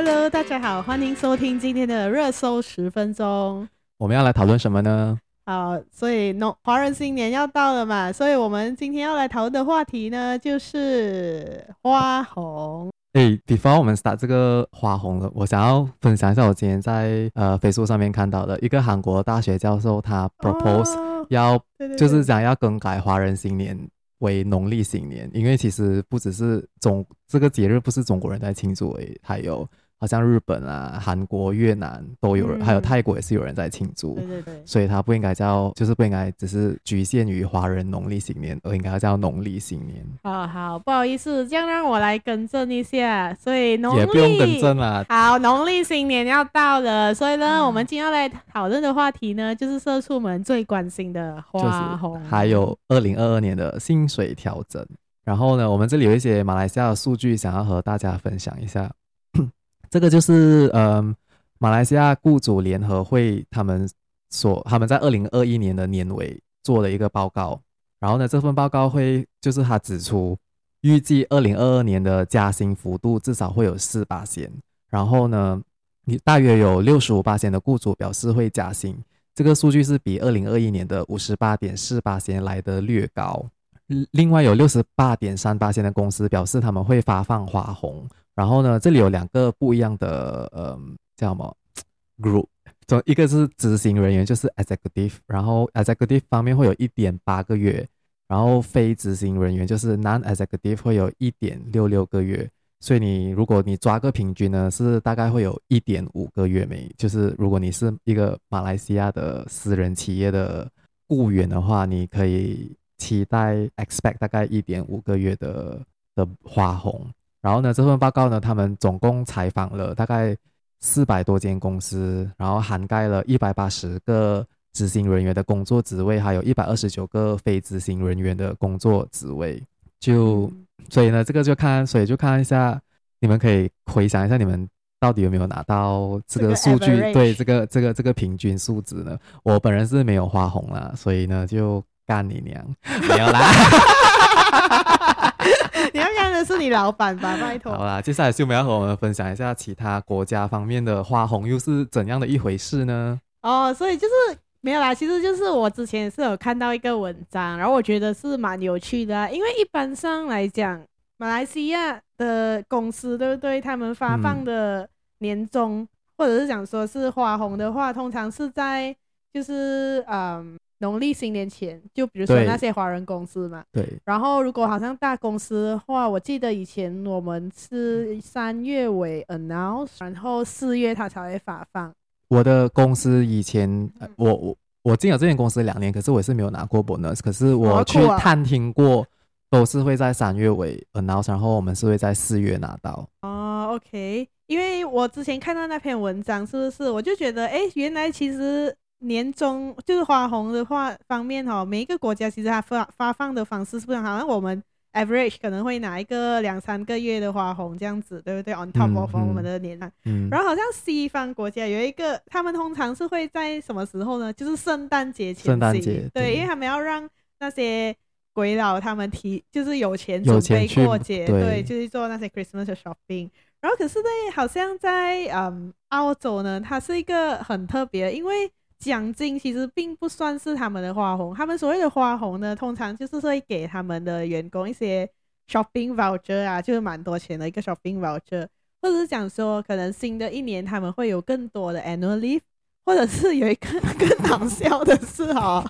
Hello，大家好，欢迎收听今天的热搜十分钟。我们要来讨论什么呢？好，所以农华人新年要到了嘛，所以我们今天要来讨论的话题呢，就是花红。诶，before 我们 start 这个花红了，我想要分享一下我今天在呃 Facebook 上面看到的一个韩国大学教授，他 propose、哦、要就是想要更改华人新年为农历新年，因为其实不只是中这个节日不是中国人在庆祝而已，还有。好像日本啊、韩国、越南都有人，嗯、还有泰国也是有人在庆祝。对对对，所以它不应该叫，就是不应该只是局限于华人农历新年，而应该要叫农历新年。哦好，不好意思，这样让我来更正一下。所以农历也不用更正啦。好，农历新年要到了，所以呢，嗯、我们今天要来讨论的话题呢，就是社畜们最关心的花红，就是、还有二零二二年的薪水调整。然后呢，我们这里有一些马来西亚的数据，想要和大家分享一下。这个就是呃，马来西亚雇主联合会他们所他们在二零二一年的年尾做的一个报告，然后呢，这份报告会就是他指出，预计二零二二年的加薪幅度至少会有四八仙，然后呢，你大约有六十五八仙的雇主表示会加薪，这个数据是比二零二一年的五十八点四八仙来的略高，另外有六十八点三八仙的公司表示他们会发放花红。然后呢，这里有两个不一样的，呃，叫什么 group？从一个是执行人员，就是 executive，然后 executive 方面会有一点八个月，然后非执行人员就是 non-executive 会有一点六六个月。所以你如果你抓个平均呢，是大概会有一点五个月没，就是如果你是一个马来西亚的私人企业的雇员的话，你可以期待 expect 大概一点五个月的的花红。然后呢，这份报告呢，他们总共采访了大概四百多间公司，然后涵盖了一百八十个执行人员的工作职位，还有一百二十九个非执行人员的工作职位。就所以呢，这个就看，所以就看一下，你们可以回想一下，你们到底有没有拿到这个数据？这个、对，这个这个这个平均数值呢？我本人是没有花红啦，所以呢，就干你娘，没有啦。你要干的是你老板吧，拜托。好啦，接下来就我们要和我们分享一下其他国家方面的花红又是怎样的一回事呢？哦，所以就是没有啦，其实就是我之前是有看到一个文章，然后我觉得是蛮有趣的啊，因为一般上来讲，马来西亚的公司对不对？他们发放的年终、嗯、或者是讲说是花红的话，通常是在就是嗯。农历新年前，就比如说那些华人公司嘛，对。然后如果好像大公司的话，我记得以前我们是三月尾 announce，然后四月它才会发放。我的公司以前，嗯、我我我进了这间公司两年，可是我是没有拿过 bonus，可是我去探听过，都是会在三月尾 announce，然后我们是会在四月拿到。哦，OK，因为我之前看到那篇文章，是不是我就觉得，哎，原来其实。年终就是花红的话方面哈，每一个国家其实它发发放的方式是不一样，好像我们 average 可能会拿一个两三个月的花红这样子，对不对？On top of 我们的年，嗯，然后好像西方国家有一个，他们通常是会在什么时候呢？就是圣诞节前夕，圣诞节，对，因为他们要让那些鬼佬他们提，就是有钱准备过节，对，对，就是做那些 Christmas shopping。然后可是呢，好像在嗯澳洲呢，它是一个很特别，因为奖金其实并不算是他们的花红，他们所谓的花红呢，通常就是会给他们的员工一些 shopping voucher 啊，就是蛮多钱的一个 shopping voucher，或者是讲说可能新的一年他们会有更多的 annual leave，或者是有一个更搞笑的事哈，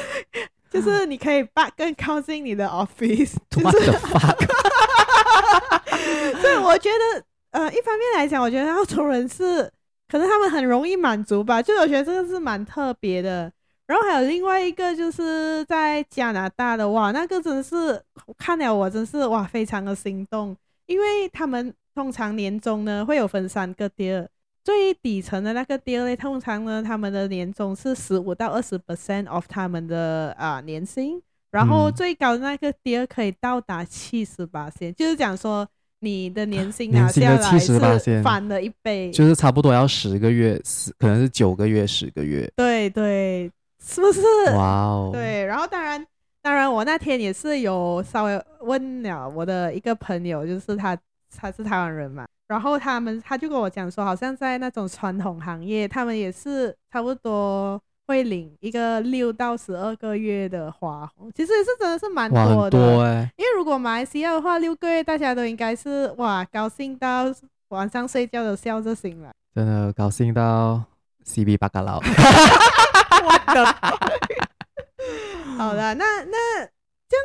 就是你可以 back 更靠近你的 office，就是，所以我觉得呃，一方面来讲，我觉得澳洲人是。可能他们很容易满足吧，就我觉得这个是蛮特别的。然后还有另外一个，就是在加拿大的哇，那个真的是看了我真是哇，非常的心动，因为他们通常年终呢会有分三个 tier，最底层的那个 tier 呢，通常呢他们的年终是十五到二十 percent of 他们的啊、呃、年薪，然后最高的那个 tier 可以到达七十八仙，就是讲说。你的年薪拿下来是翻了一倍，就是差不多要十个月，十可能是九个月，十个月。对对，是不是？哇哦！对，然后当然，当然，我那天也是有稍微问了我的一个朋友，就是他他是台湾人嘛，然后他们他就跟我讲说，好像在那种传统行业，他们也是差不多会领一个六到十二个月的花红，其实也是真的是蛮多的。多欸、因为如果马来西亚的话，六个月大家都应该是哇高兴到晚上睡觉都笑着醒来，真的高兴到 CB 八嘎佬。好的，那那这样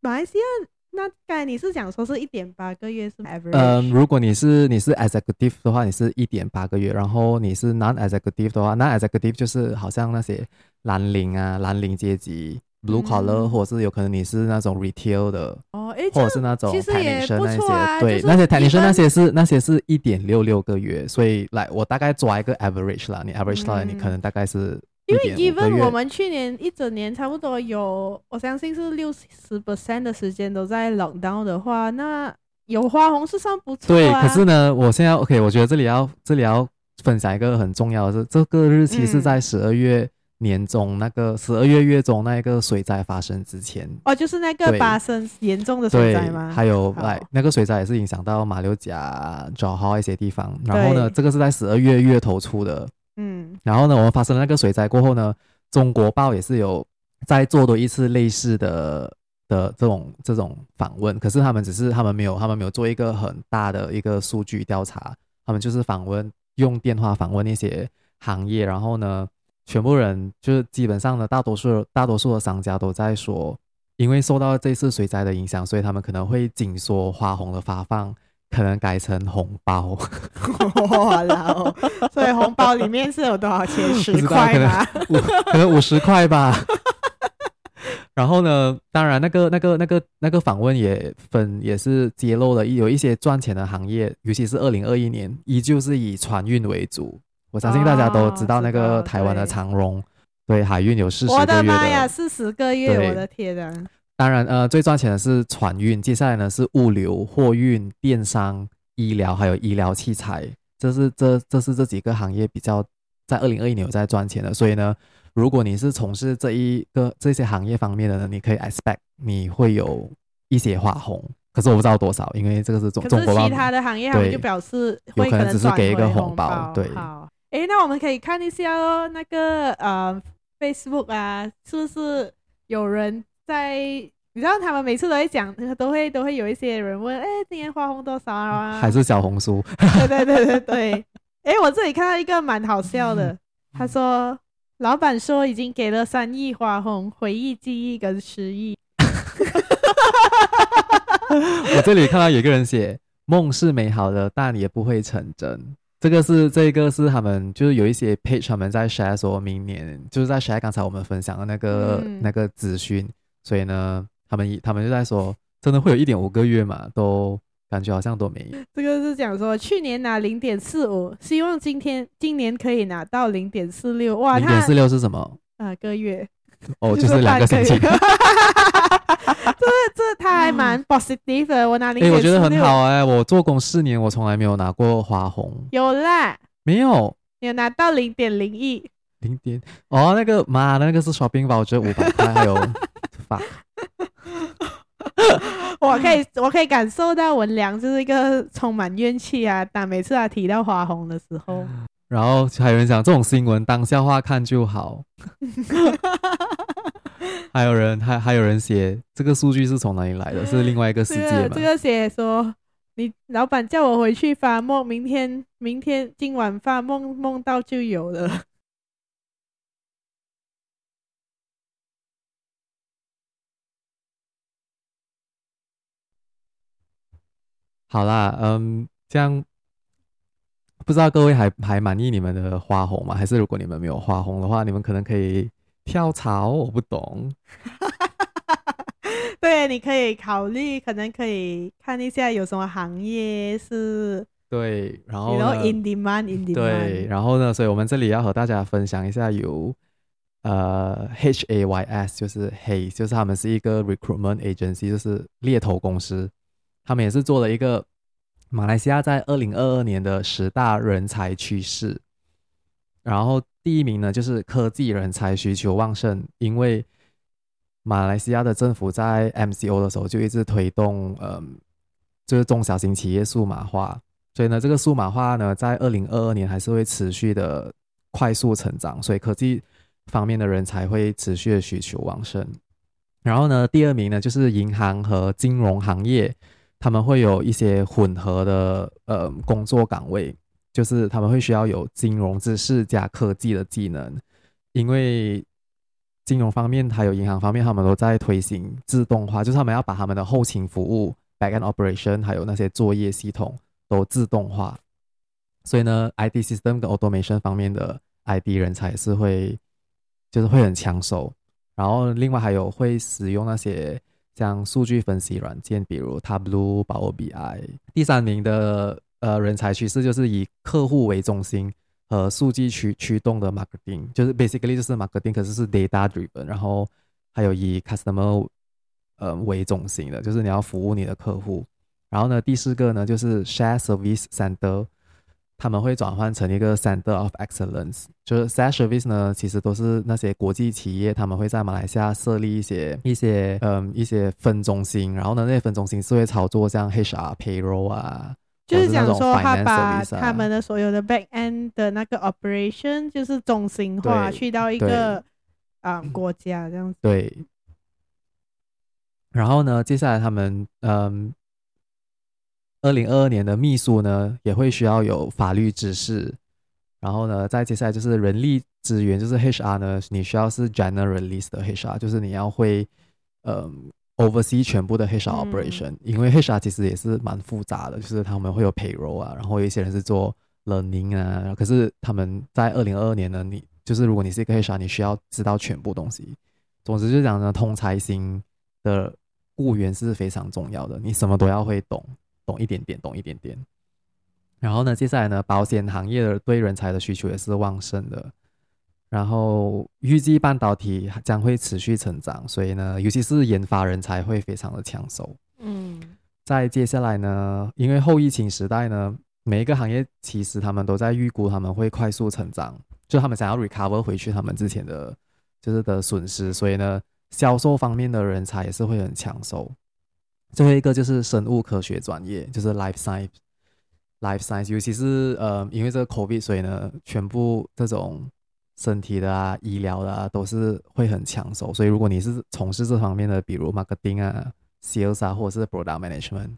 马来西亚。那刚才你是讲说是一点八个月是 average？嗯，如果你是你是 executive 的话，你是一点八个月，然后你是 non executive 的话，non executive 就是好像那些蓝领啊、蓝领阶级、blue collar，、嗯、或者是有可能你是那种 retail 的，哦，诶，或者是那种 technician 那些，啊、对，那些 technician 那些是那些是一点六六个月，所以来我大概抓一个 average 啦，你 average 到来，你可能大概是。因为 even 我们去年一整年差不多有，我相信是六十 percent 的时间都在 lockdown 的话，那有花红是算不错、啊。对，可是呢，我现在 OK，我觉得这里要这里要分享一个很重要的是，这个日期是在十二月年中、嗯、那个十二月月中那一个水灾发生之前。哦，就是那个发生严重的水灾吗？还有来那个水灾也是影响到马六甲、九号一些地方。然后呢，这个是在十二月月头出的。嗯，然后呢，我们发生了那个水灾过后呢，中国报也是有在做多一次类似的的这种这种访问，可是他们只是他们没有他们没有做一个很大的一个数据调查，他们就是访问用电话访问那些行业，然后呢，全部人就是基本上呢，大多数大多数的商家都在说，因为受到这次水灾的影响，所以他们可能会紧缩花红的发放。可能改成红包，哇啦！所以红包里面是有多少钱？十块吗？可能五十块吧。然后呢，当然那个那个那个那个访问也分也是揭露了有一些赚钱的行业，尤其是二零二一年，依旧是以船运为主。我相信大家都知道那个台湾的长荣，哦、对，对海运有四十个月的。我的妈呀，四十个月！我的天呐。当然，呃，最赚钱的是船运，接下来呢是物流、货运、电商、医疗，还有医疗器材，这是这这是这几个行业比较在二零二一年有在赚钱的。所以呢，如果你是从事这一个这些行业方面的呢，你可以 expect 你会有一些花红，可是我不知道多少，因为这个是中中国。其他的行业他们就表示会可能只是给一个红包。红包对，好，诶，那我们可以看一下哦，那个呃 Facebook 啊，是不是有人？在你知道他们每次都会讲，都会都会有一些人问，哎，今年花红多少啊？还是小红书？对对对对对。哎，我这里看到一个蛮好笑的，他说，老板说已经给了三亿花红，回忆、记忆跟失忆。我这里看到有一个人写，梦是美好的，但也不会成真。这个是这个是他们就是有一些 page 他们在 share 说明年就是在 share 刚才我们分享的那个、嗯、那个资讯。所以呢，他们他们就在说，真的会有一点五个月嘛？都感觉好像都没有。这个是讲说去年拿零点四五，希望今天今年可以拿到零点四六。哇，零点四六是什么？啊，个月。哦，就是两个星期。这这他还蛮 positive 的。我拿零点四六。哎，我觉得很好哎、欸。我做工四年，我从来没有拿过花红。有啦。没有。有拿到零点零一。零点哦，那个妈的，那个是 shopping voucher 五百块，还有。我可以，我可以感受到文良就是一个充满怨气啊！但每次他提到花红的时候，然后还有人讲这种新闻当笑话看就好。还有人还还有人写这个数据是从哪里来的？是另外一个世界吗？这个写说你老板叫我回去发梦，明天明天今晚发梦梦到就有了。好啦，嗯，这样不知道各位还还满意你们的花红吗？还是如果你们没有花红的话，你们可能可以跳槽？我不懂。对，你可以考虑，可能可以看一下有什么行业是。对，然后然后 in demand in demand。对，然后呢，所以我们这里要和大家分享一下有呃 H A Y S，就是 Hays，就是他们是一个 recruitment agency，就是猎头公司。他们也是做了一个马来西亚在二零二二年的十大人才趋势，然后第一名呢就是科技人才需求旺盛，因为马来西亚的政府在 MCO 的时候就一直推动，嗯，就是中小型企业数码化，所以呢，这个数码化呢，在二零二二年还是会持续的快速成长，所以科技方面的人才会持续的需求旺盛。然后呢，第二名呢，就是银行和金融行业，他们会有一些混合的呃工作岗位，就是他们会需要有金融知识加科技的技能，因为金融方面还有银行方面，他们都在推行自动化，就是他们要把他们的后勤服务 （back-end operation） 还有那些作业系统。都自动化，所以呢，IT system 跟 automation 方面的 IT 人才是会，就是会很抢手。然后另外还有会使用那些像数据分析软件，比如 Tableau、Power BI。第三名的呃人才趋势就是以客户为中心和数据驱驱动的 marketing，就是 basically 就是 marketing，可是是 data driven。然后还有以 customer 呃为中心的，就是你要服务你的客户。然后呢，第四个呢就是 Share Service Center，他们会转换成一个 Center of Excellence。就是 Service 呢，其实都是那些国际企业，他们会在马来西亚设立一些一些嗯一些分中心。然后呢，那些分中心是会操作像 HR、Payroll 啊，就是讲说他把他们的所有的 Back End 的那个 Operation 就是中心化，去到一个啊、嗯、国家这样子。对。然后呢，接下来他们嗯。二零二二年的秘书呢，也会需要有法律知识，然后呢，再接下来就是人力资源，就是 HR 呢，你需要是 generalist 的 HR，就是你要会，嗯，oversee 全部的 HR operation，嗯，因为 HR 其实也是蛮复杂的，就是他们会有 payroll 啊，然后有一些人是做 learning 啊，可是他们在二零二二年呢，你就是如果你是一个 HR，你需要知道全部东西。总之就是讲呢，通才型的雇员是非常重要的，你什么都要会懂。懂一点点，懂一点点。然后呢，接下来呢，保险行业的对人才的需求也是旺盛的。然后预计半导体将会持续成长，所以呢，尤其是研发人才会非常的抢手。嗯，在接下来呢，因为后疫情时代呢，每一个行业其实他们都在预估他们会快速成长，就他们想要 recover 回去他们之前的就是的损失，所以呢，销售方面的人才也是会很抢手。最后一个就是生物科学专业，就是 life science，life science，尤其是呃，因为这个 COVID，所以呢，全部这种身体的啊、医疗的啊，都是会很抢手。所以如果你是从事这方面的，比如 marketing 啊、sales 啊，或者是 product management，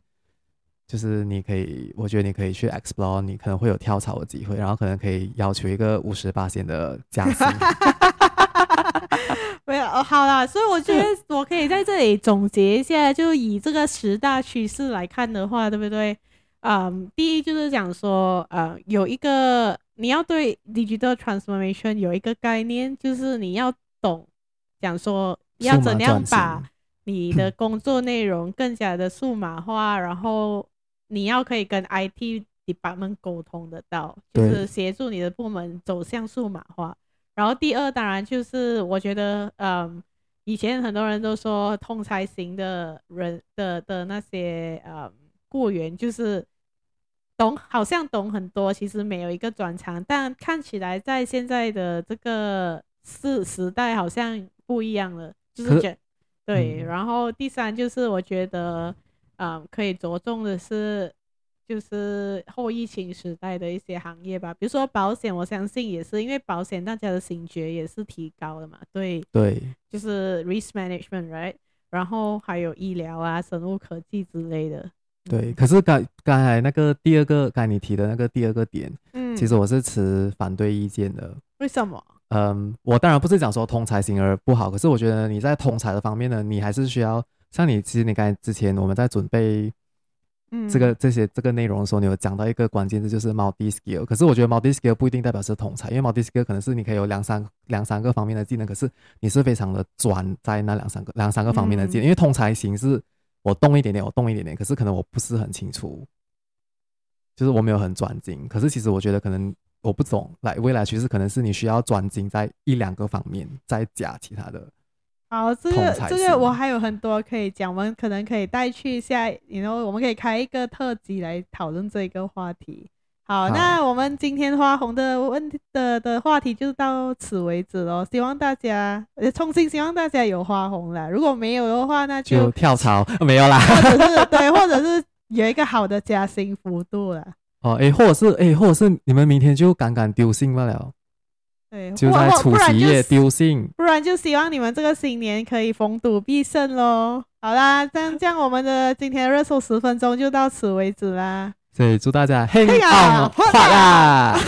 就是你可以，我觉得你可以去 explore，你可能会有跳槽的机会，然后可能可以要求一个五十巴仙的加薪。哦，好啦，所以我觉得我可以在这里总结一下，就以这个十大趋势来看的话，对不对？嗯，第一就是讲说，呃，有一个你要对 digital transformation 有一个概念，就是你要懂，讲说要怎样把你的工作内容更加的数码化，然后你要可以跟 IT department 沟通得到，就是协助你的部门走向数码化。然后第二当然就是我觉得，嗯，以前很多人都说通才型的人的的那些呃雇员就是懂，好像懂很多，其实没有一个专长，但看起来在现在的这个时时代好像不一样了，就是觉对。然后第三就是我觉得，嗯，可以着重的是。就是后疫情时代的一些行业吧，比如说保险，我相信也是因为保险，大家的醒觉也是提高了嘛。对对，就是 risk management，right？然后还有医疗啊、生物科技之类的。对，可是刚刚才那个第二个，刚才你提的那个第二个点，嗯，其实我是持反对意见的。为什么？嗯，我当然不是讲说通才型而不好，可是我觉得你在通才的方面呢，你还是需要像你，其实你刚才之前我们在准备。这个这些这个内容的时候，你有讲到一个关键字，就是 multi skill。可是我觉得 multi skill 不一定代表是通才，因为 multi skill 可能是你可以有两三两三个方面的技能，可是你是非常的专在那两三个两三个方面的技能。因为通才型是我动一点点，我动一点点，可是可能我不是很清楚，就是我没有很专精。可是其实我觉得可能我不懂，来未来趋势可能是你需要专精在一两个方面，再加其他的。好，这个这个我还有很多可以讲，我们可能可以带去下，然后我们可以开一个特辑来讨论这个话题。好，好，那我们今天花红的问题的的话题就到此为止喽。希望大家，呃，衷心希望大家有花红啦。如果没有的话，那就，就跳槽没有啦，或者是 对，或者是有一个好的加薪幅度啦。哦，诶，或者是诶，或者是你们明天就赶赶丢信罢了。对，就在除夕夜丢信，不然就希望你们这个新年可以逢赌必胜喽。好啦，这样这样，我们的今天的热搜十分钟就到此为止啦。所以祝大家嘿呀，发啦！